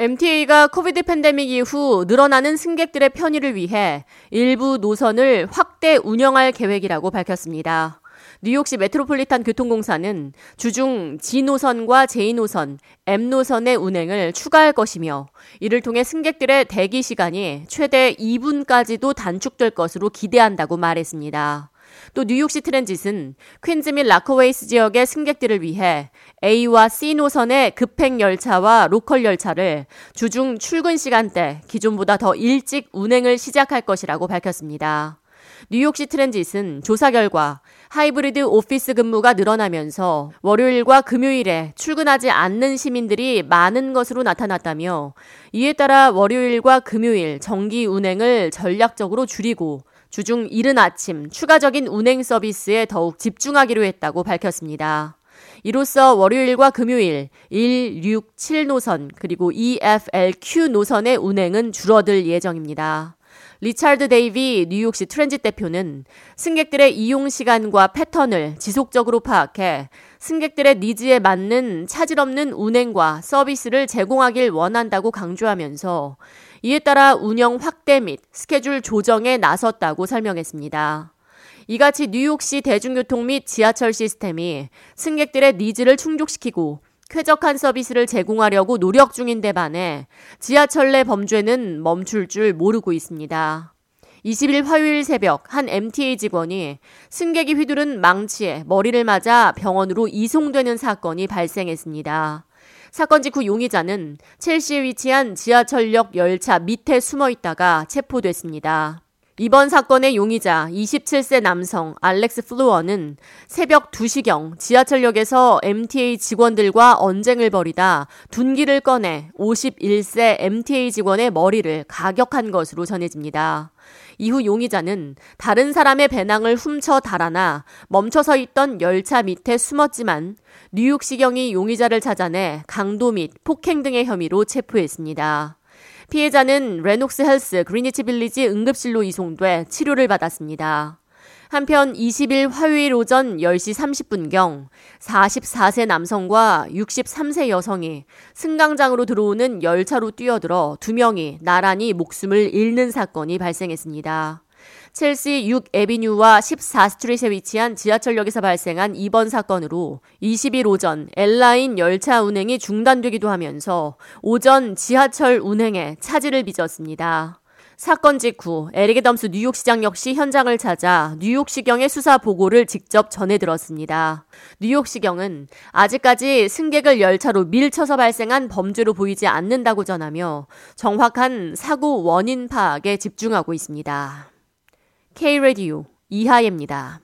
MTA가 코비드 팬데믹 이후 늘어나는 승객들의 편의를 위해 일부 노선을 확대 운영할 계획이라고 밝혔습니다. 뉴욕시 메트로폴리탄 교통공사는 주중 G노선과 J노선, M노선의 운행을 추가할 것이며 이를 통해 승객들의 대기 시간이 최대 2분까지도 단축될 것으로 기대한다고 말했습니다. 또 뉴욕시 트랜짓은 퀸즈 및 라커웨이스 지역의 승객들을 위해 A와 C 노선의 급행 열차와 로컬 열차를 주중 출근 시간대 기존보다 더 일찍 운행을 시작할 것이라고 밝혔습니다. 뉴욕시 트랜짓은 조사 결과 하이브리드 오피스 근무가 늘어나면서 월요일과 금요일에 출근하지 않는 시민들이 많은 것으로 나타났다며 이에 따라 월요일과 금요일 정기 운행을 전략적으로 줄이고 주중 이른 아침 추가적인 운행 서비스에 더욱 집중하기로 했다고 밝혔습니다. 이로써 월요일과 금요일 1, 6, 7 노선 그리고 EFLQ 노선의 운행은 줄어들 예정입니다. 리차드 데이비 뉴욕시 트랜짓 대표는 승객들의 이용 시간과 패턴을 지속적으로 파악해 승객들의 니즈에 맞는 차질 없는 운행과 서비스를 제공하길 원한다고 강조하면서 이에 따라 운영 확대 및 스케줄 조정에 나섰다고 설명했습니다. 이같이 뉴욕시 대중교통 및 지하철 시스템이 승객들의 니즈를 충족시키고 쾌적한 서비스를 제공하려고 노력 중인데 반해 지하철 내 범죄는 멈출 줄 모르고 있습니다. 20일 화요일 새벽 한 MTA 직원이 승객이 휘두른 망치에 머리를 맞아 병원으로 이송되는 사건이 발생했습니다. 사건 직후 용의자는 첼시에 위치한 지하철역 열차 밑에 숨어 있다가 체포됐습니다. 이번 사건의 용의자 27세 남성 알렉스 플루어는 새벽 2시경 지하철역에서 MTA 직원들과 언쟁을 벌이다 둔기를 꺼내 51세 MTA 직원의 머리를 가격한 것으로 전해집니다. 이후 용의자는 다른 사람의 배낭을 훔쳐 달아나 멈춰서 있던 열차 밑에 숨었지만 뉴욕시경이 용의자를 찾아내 강도 및 폭행 등의 혐의로 체포했습니다. 피해자는 레녹스 헬스 그리니치 빌리지 응급실로 이송돼 치료를 받았습니다. 한편 20일 화요일 오전 10시 30분경 44세 남성과 63세 여성이 승강장으로 들어오는 열차로 뛰어들어 두 명이 나란히 목숨을 잃는 사건이 발생했습니다. 첼시 6 에비뉴와 14 스트릿에 위치한 지하철역에서 발생한 이번 사건으로 20일 오전 L라인 열차 운행이 중단되기도 하면서 오전 지하철 운행에 차질을 빚었습니다. 사건 직후 에릭 덤스 뉴욕시장 역시 현장을 찾아 뉴욕시경의 수사 보고를 직접 전해 들었습니다. 뉴욕시경은 아직까지 승객을 열차로 밀쳐서 발생한 범죄로 보이지 않는다고 전하며 정확한 사고 원인 파악에 집중하고 있습니다. K-Radio 이하예입니다.